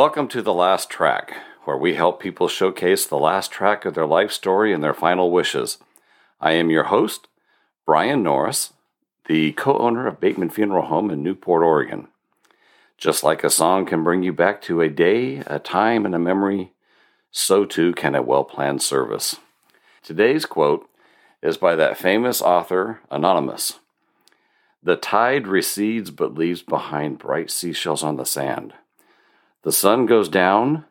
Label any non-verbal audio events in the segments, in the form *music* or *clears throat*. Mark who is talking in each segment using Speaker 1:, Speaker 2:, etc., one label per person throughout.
Speaker 1: Welcome to The Last Track, where we help people showcase the last track of their life story and their final wishes. I am your host, Brian Norris, the co owner of Bateman Funeral Home in Newport, Oregon. Just like a song can bring you back to a day, a time, and a memory, so too can a well planned service. Today's quote is by that famous author, Anonymous. The tide recedes but leaves behind bright seashells on the sand. The sun goes down,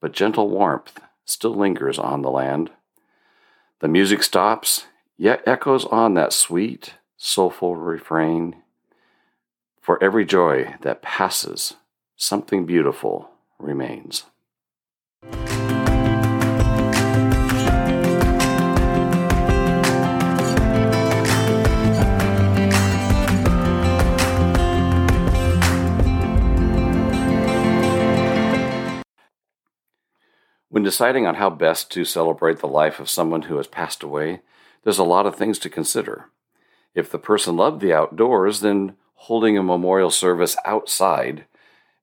Speaker 1: but gentle warmth still lingers on the land. The music stops, yet echoes on that sweet, soulful refrain. For every joy that passes, something beautiful remains. When deciding on how best to celebrate the life of someone who has passed away, there's a lot of things to consider. If the person loved the outdoors, then holding a memorial service outside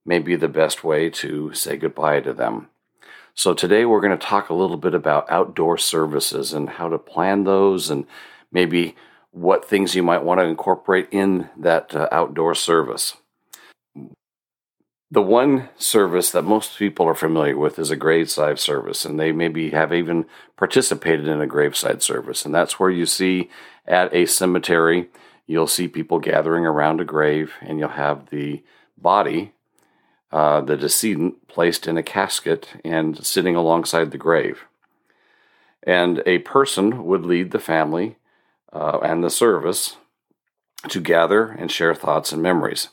Speaker 1: may be the best way to say goodbye to them. So, today we're going to talk a little bit about outdoor services and how to plan those, and maybe what things you might want to incorporate in that uh, outdoor service. The one service that most people are familiar with is a graveside service, and they maybe have even participated in a graveside service. And that's where you see at a cemetery, you'll see people gathering around a grave, and you'll have the body, uh, the decedent, placed in a casket and sitting alongside the grave. And a person would lead the family uh, and the service to gather and share thoughts and memories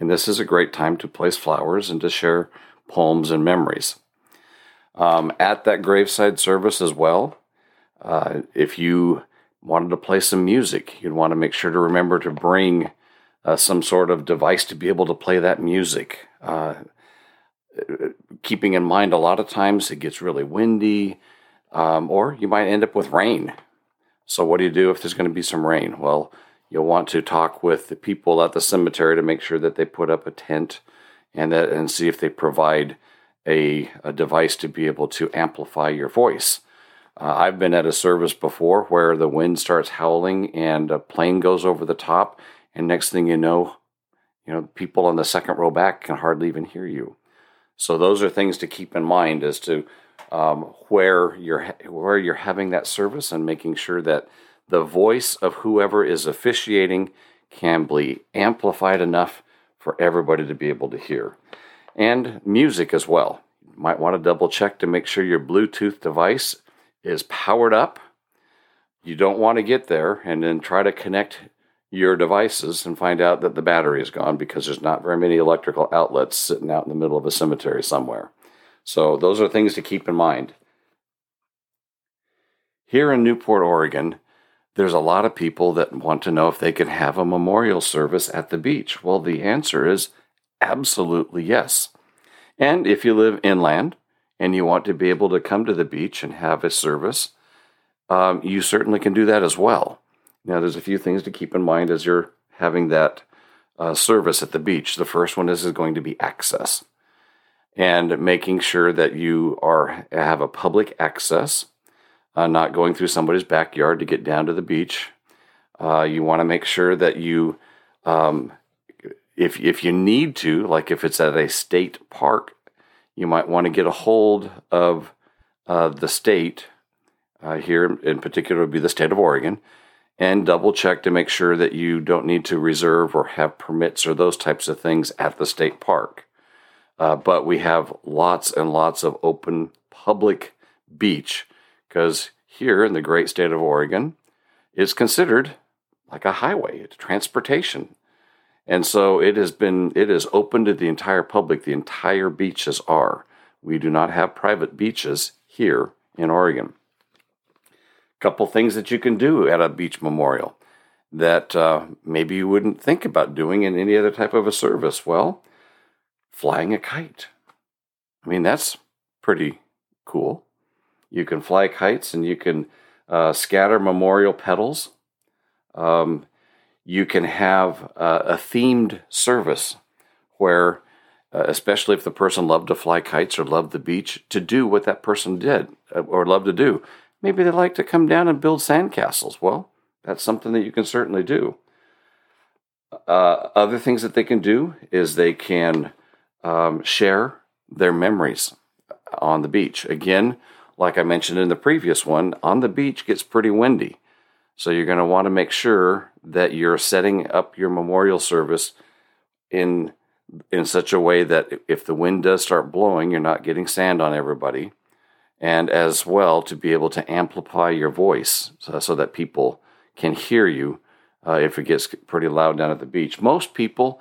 Speaker 1: and this is a great time to place flowers and to share poems and memories. Um, at that graveside service as well, uh, if you wanted to play some music, you'd want to make sure to remember to bring uh, some sort of device to be able to play that music. Uh, keeping in mind, a lot of times it gets really windy, um, or you might end up with rain. So, what do you do if there's going to be some rain? Well, You'll want to talk with the people at the cemetery to make sure that they put up a tent and that and see if they provide a, a device to be able to amplify your voice. Uh, I've been at a service before where the wind starts howling and a plane goes over the top, and next thing you know, you know people on the second row back can hardly even hear you. So those are things to keep in mind as to um, where you're where you're having that service and making sure that the voice of whoever is officiating can be amplified enough for everybody to be able to hear. And music as well. You might want to double check to make sure your Bluetooth device is powered up. You don't want to get there and then try to connect your devices and find out that the battery is gone because there's not very many electrical outlets sitting out in the middle of a cemetery somewhere. So, those are things to keep in mind. Here in Newport, Oregon, there's a lot of people that want to know if they can have a memorial service at the beach. Well, the answer is absolutely yes. And if you live inland and you want to be able to come to the beach and have a service, um, you certainly can do that as well. Now, there's a few things to keep in mind as you're having that uh, service at the beach. The first one is, is going to be access and making sure that you are have a public access uh, not going through somebody's backyard to get down to the beach. Uh, you want to make sure that you, um, if if you need to, like if it's at a state park, you might want to get a hold of uh, the state. Uh, here in particular would be the state of Oregon, and double check to make sure that you don't need to reserve or have permits or those types of things at the state park. Uh, but we have lots and lots of open public beach because here in the great state of Oregon, it's considered like a highway, it's transportation. And so it has been, it is open to the entire public. The entire beaches are. We do not have private beaches here in Oregon. A couple things that you can do at a beach memorial that uh, maybe you wouldn't think about doing in any other type of a service. Well, flying a kite. I mean, that's pretty cool. You can fly kites and you can uh, scatter memorial petals. Um, you can have uh, a themed service where uh, especially if the person loved to fly kites or loved the beach, to do what that person did uh, or loved to do. Maybe they like to come down and build sandcastles. Well, that's something that you can certainly do. Uh, other things that they can do is they can um, share their memories on the beach. Again, like I mentioned in the previous one, on the beach gets pretty windy. So you're going to want to make sure that you're setting up your memorial service in in such a way that if the wind does start blowing, you're not getting sand on everybody. And as well to be able to amplify your voice so, so that people can hear you uh, if it gets pretty loud down at the beach. Most people,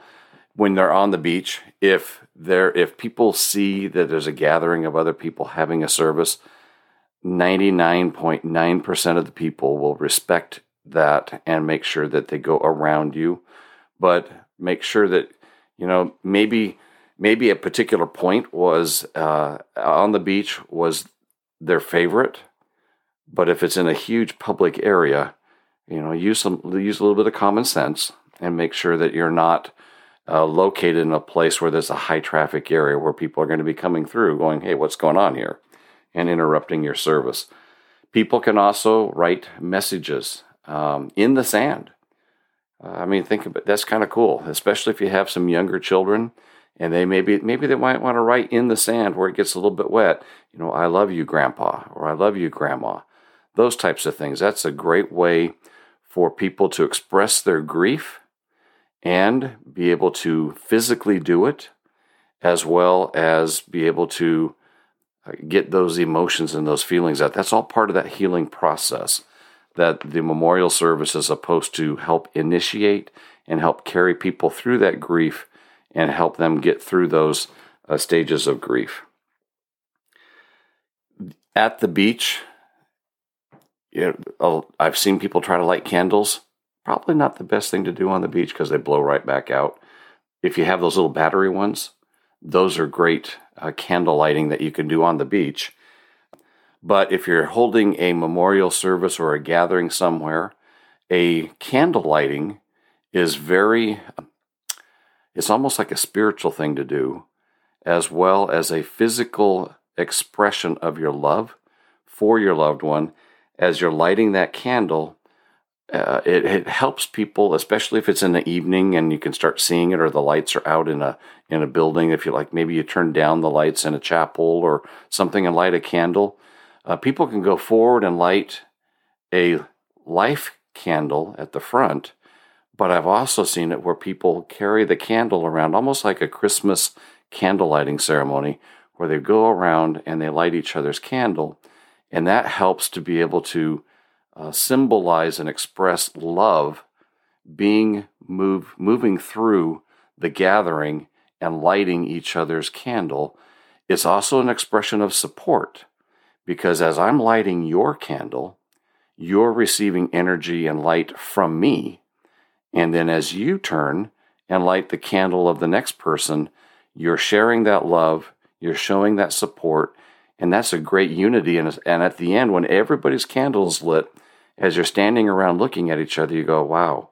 Speaker 1: when they're on the beach, if there if people see that there's a gathering of other people having a service, 99.9% of the people will respect that and make sure that they go around you. But make sure that, you know, maybe maybe a particular point was uh, on the beach was their favorite. But if it's in a huge public area, you know, use some use a little bit of common sense and make sure that you're not uh, located in a place where there's a high traffic area where people are going to be coming through, going, "Hey, what's going on here?" And interrupting your service. People can also write messages um, in the sand. Uh, I mean, think about that's kind of cool, especially if you have some younger children and they maybe maybe they might want to write in the sand where it gets a little bit wet. You know, I love you, Grandpa, or I love you, Grandma. Those types of things. That's a great way for people to express their grief and be able to physically do it, as well as be able to get those emotions and those feelings out. That's all part of that healing process that the memorial service is supposed to help initiate and help carry people through that grief and help them get through those uh, stages of grief. At the beach, know, I've seen people try to light candles. Probably not the best thing to do on the beach because they blow right back out. If you have those little battery ones, those are great uh, candle lighting that you can do on the beach. But if you're holding a memorial service or a gathering somewhere, a candle lighting is very, it's almost like a spiritual thing to do, as well as a physical expression of your love for your loved one. As you're lighting that candle, uh, it, it, helps people, especially if it's in the evening and you can start seeing it, or the lights are out in a in a building. If you like, maybe you turn down the lights in a chapel or something and light a candle uh, people can go forward and light a life candle at the front, but I've also seen it where people carry the candle around almost like a Christmas candle lighting ceremony where they go around and they light each other's candle. And that helps to be able to uh, symbolize and express love being move, moving through the gathering and lighting each other's candle. It's also an expression of support because as I'm lighting your candle, you're receiving energy and light from me. And then as you turn and light the candle of the next person, you're sharing that love, you're showing that support, and that's a great unity. And, and at the end, when everybody's candle's lit, as you're standing around looking at each other, you go, wow,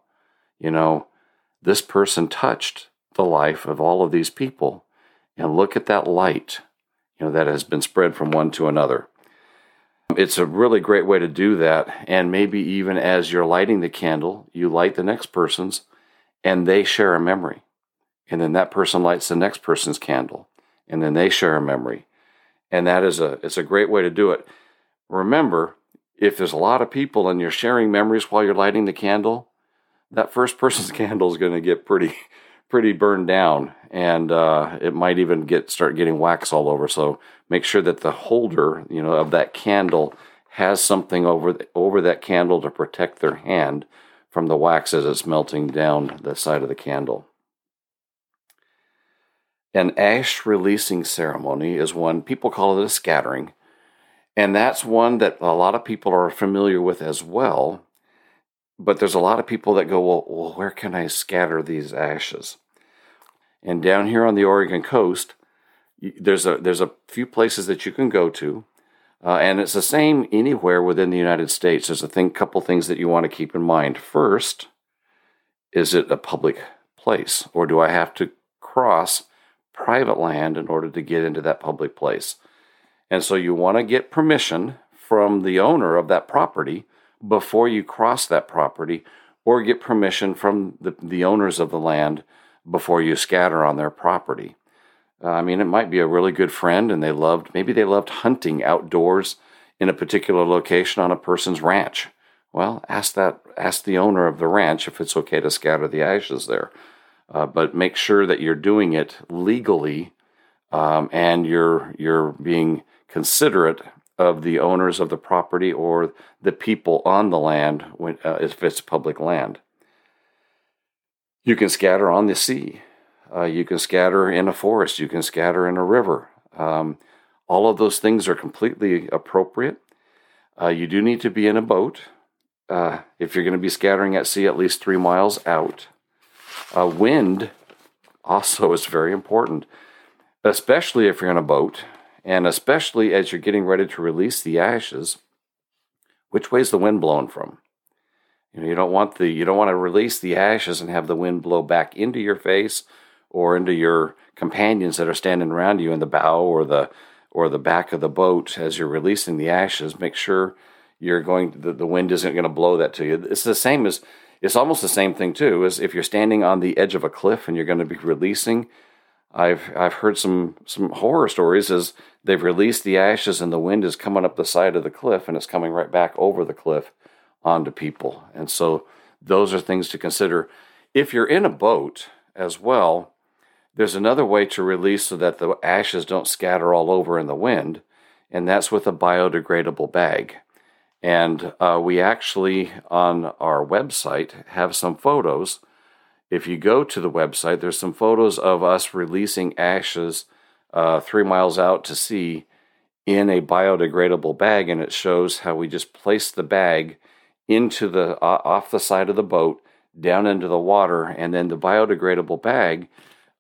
Speaker 1: you know, this person touched the life of all of these people. And look at that light, you know, that has been spread from one to another. It's a really great way to do that. And maybe even as you're lighting the candle, you light the next person's and they share a memory. And then that person lights the next person's candle and then they share a memory. And that is a it's a great way to do it. Remember, if there's a lot of people and you're sharing memories while you're lighting the candle, that first person's *laughs* candle is going to get pretty pretty burned down, and uh, it might even get start getting wax all over. So make sure that the holder, you know, of that candle has something over the, over that candle to protect their hand from the wax as it's melting down the side of the candle. An ash releasing ceremony is one people call it a scattering, and that's one that a lot of people are familiar with as well but there's a lot of people that go, well, well, where can I scatter these ashes? And down here on the Oregon coast, there's a there's a few places that you can go to, uh, and it's the same anywhere within the United States. There's a thing, couple things that you want to keep in mind. First, is it a public place, or do I have to cross private land in order to get into that public place. And so you want to get permission from the owner of that property before you cross that property or get permission from the, the owners of the land before you scatter on their property. Uh, I mean, it might be a really good friend and they loved, maybe they loved hunting outdoors in a particular location on a person's ranch. Well, ask that, ask the owner of the ranch if it's okay to scatter the ashes there. Uh, but make sure that you're doing it legally um, and you're you're being considerate of the owners of the property or the people on the land when, uh, if it's public land. You can scatter on the sea. Uh, you can scatter in a forest. You can scatter in a river. Um, all of those things are completely appropriate. Uh, you do need to be in a boat. Uh, if you're going to be scattering at sea at least three miles out, uh, wind also is very important, especially if you're in a boat and especially as you're getting ready to release the ashes. Which way's the wind blowing from? You know, you don't want the you don't want to release the ashes and have the wind blow back into your face or into your companions that are standing around you in the bow or the or the back of the boat as you're releasing the ashes. Make sure you're going the, the wind isn't going to blow that to you. It's the same as it's almost the same thing too as if you're standing on the edge of a cliff and you're going to be releasing I've I've heard some some horror stories as they've released the ashes and the wind is coming up the side of the cliff and it's coming right back over the cliff onto people. And so those are things to consider. If you're in a boat as well, there's another way to release so that the ashes don't scatter all over in the wind, and that's with a biodegradable bag. And uh, we actually, on our website, have some photos. If you go to the website, there's some photos of us releasing ashes uh, three miles out to sea in a biodegradable bag, and it shows how we just place the bag into the uh, off the side of the boat down into the water, and then the biodegradable bag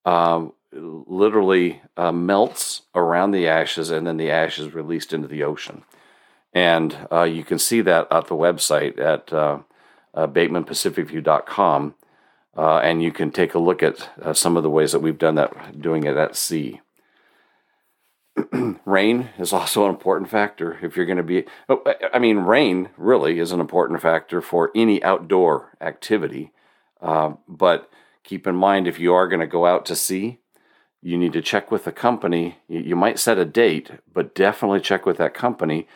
Speaker 1: um, literally uh, melts around the ashes, and then the ashes released into the ocean. And uh, you can see that at the website at uh, uh, BatemanPacificView.com, uh, and you can take a look at uh, some of the ways that we've done that, doing it at sea. *clears throat* rain is also an important factor if you're going to be oh, i mean rain really is an important factor for any outdoor activity uh, but keep in mind if you are going to go out to sea you need to check with the company you, you might set a date but definitely check with that company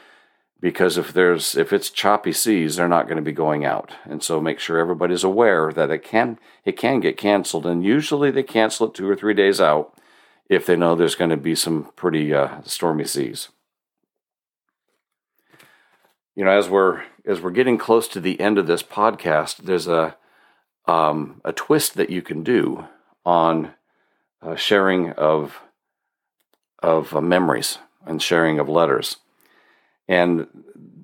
Speaker 1: because if there's if it's choppy seas they're not going to be going out. And so make sure everybody's aware that it can it can get canceled. And usually they cancel it two or three days out if they know there's going to be some pretty uh, stormy seas. You know, as we're as we're getting close to the end of this podcast, there's a um, a twist that you can do on uh, sharing of of uh, memories and sharing of letters, and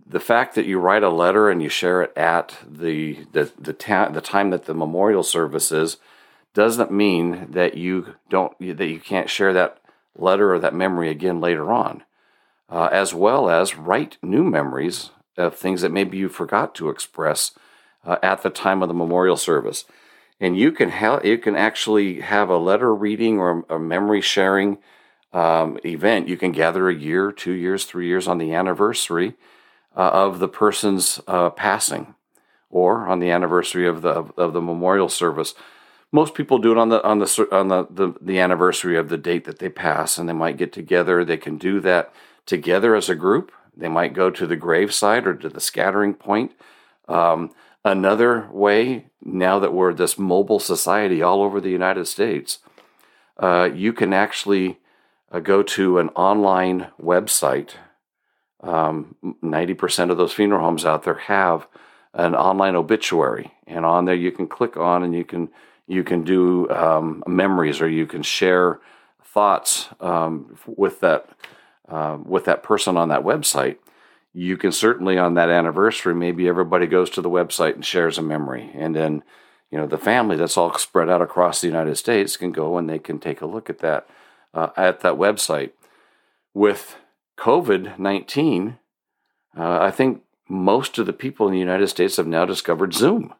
Speaker 1: the fact that you write a letter and you share it at the the the, ta- the time that the memorial service is doesn't mean that you don't that you can't share that letter or that memory again later on, uh, as well as write new memories of things that maybe you forgot to express uh, at the time of the memorial service. And you can ha- you can actually have a letter reading or a memory sharing um, event. You can gather a year, two years, three years on the anniversary uh, of the person's uh, passing, or on the anniversary of the of, of the memorial service most people do it on the on the on the, the, the anniversary of the date that they pass, and they might get together. They can do that together as a group. They might go to the graveside or to the scattering point. Um, another way, now that we're this mobile society all over the United States, uh, you can actually uh, go to an online website. Um, 90% of those funeral homes out there have an online obituary, and on there you can click on and you can you can do um, memories or you can share thoughts um, with that uh, with that person on that website. You can certainly on that anniversary maybe everybody goes to the website and shares a memory. And then you know the family that's all spread out across the united states can go and they can take a look at that uh, at that website with covid-19 uh, i think most of the people in the united states have now discovered zoom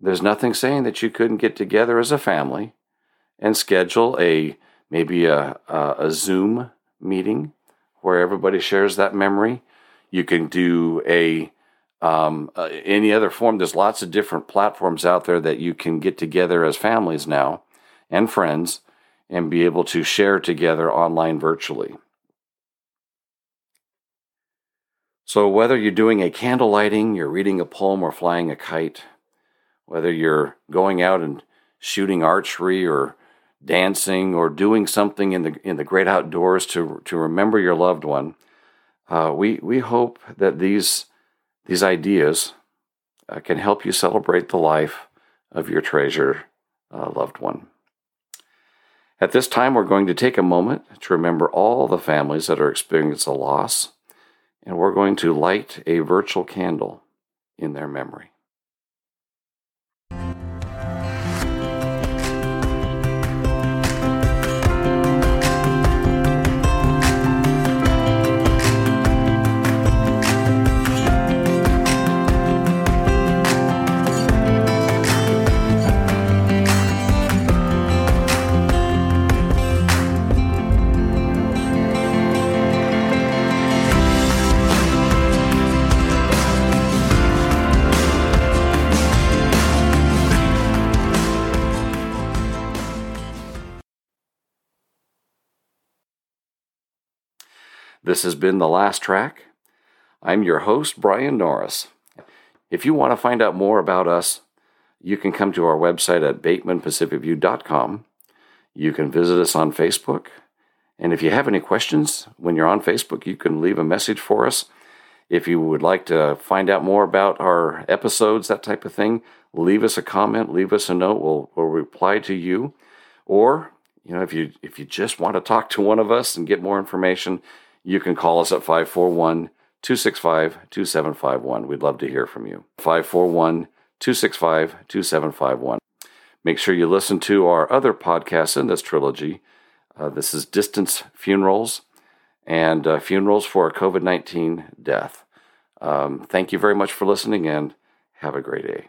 Speaker 1: there's nothing saying that you couldn't get together as a family and schedule a maybe a, a, a Zoom meeting where everybody shares that memory. You can do a um, uh, any other form. There's lots of different platforms out there that you can get together as families now and friends and be able to share together online virtually. So, whether you're doing a candle lighting, you're reading a poem, or flying a kite, whether you're going out and shooting archery or dancing or doing something in the in the great outdoors to to remember your loved one, uh, we we hope that these these ideas uh, can help you celebrate the life of your treasure uh, loved one. At this time, we're going to take a moment to remember all the families that are experiencing a loss, and we're going to light a virtual candle in their memory. This has been The Last Track. I'm your host, Brian Norris. If you want to find out more about us, you can come to our website at batemanpacificview.com. You can visit us on Facebook. And if you have any questions when you're on Facebook, you can leave a message for us. If you would like to find out more about our episodes, that type of thing, leave us a comment, leave us a note. We'll, we'll reply to you. Or, you know, if you if you just want to talk to one of us and get more information, you can call us at 541 265 2751. We'd love to hear from you. 541 265 2751. Make sure you listen to our other podcasts in this trilogy. Uh, this is Distance Funerals and uh, Funerals for a COVID 19 Death. Um, thank you very much for listening and have a great day.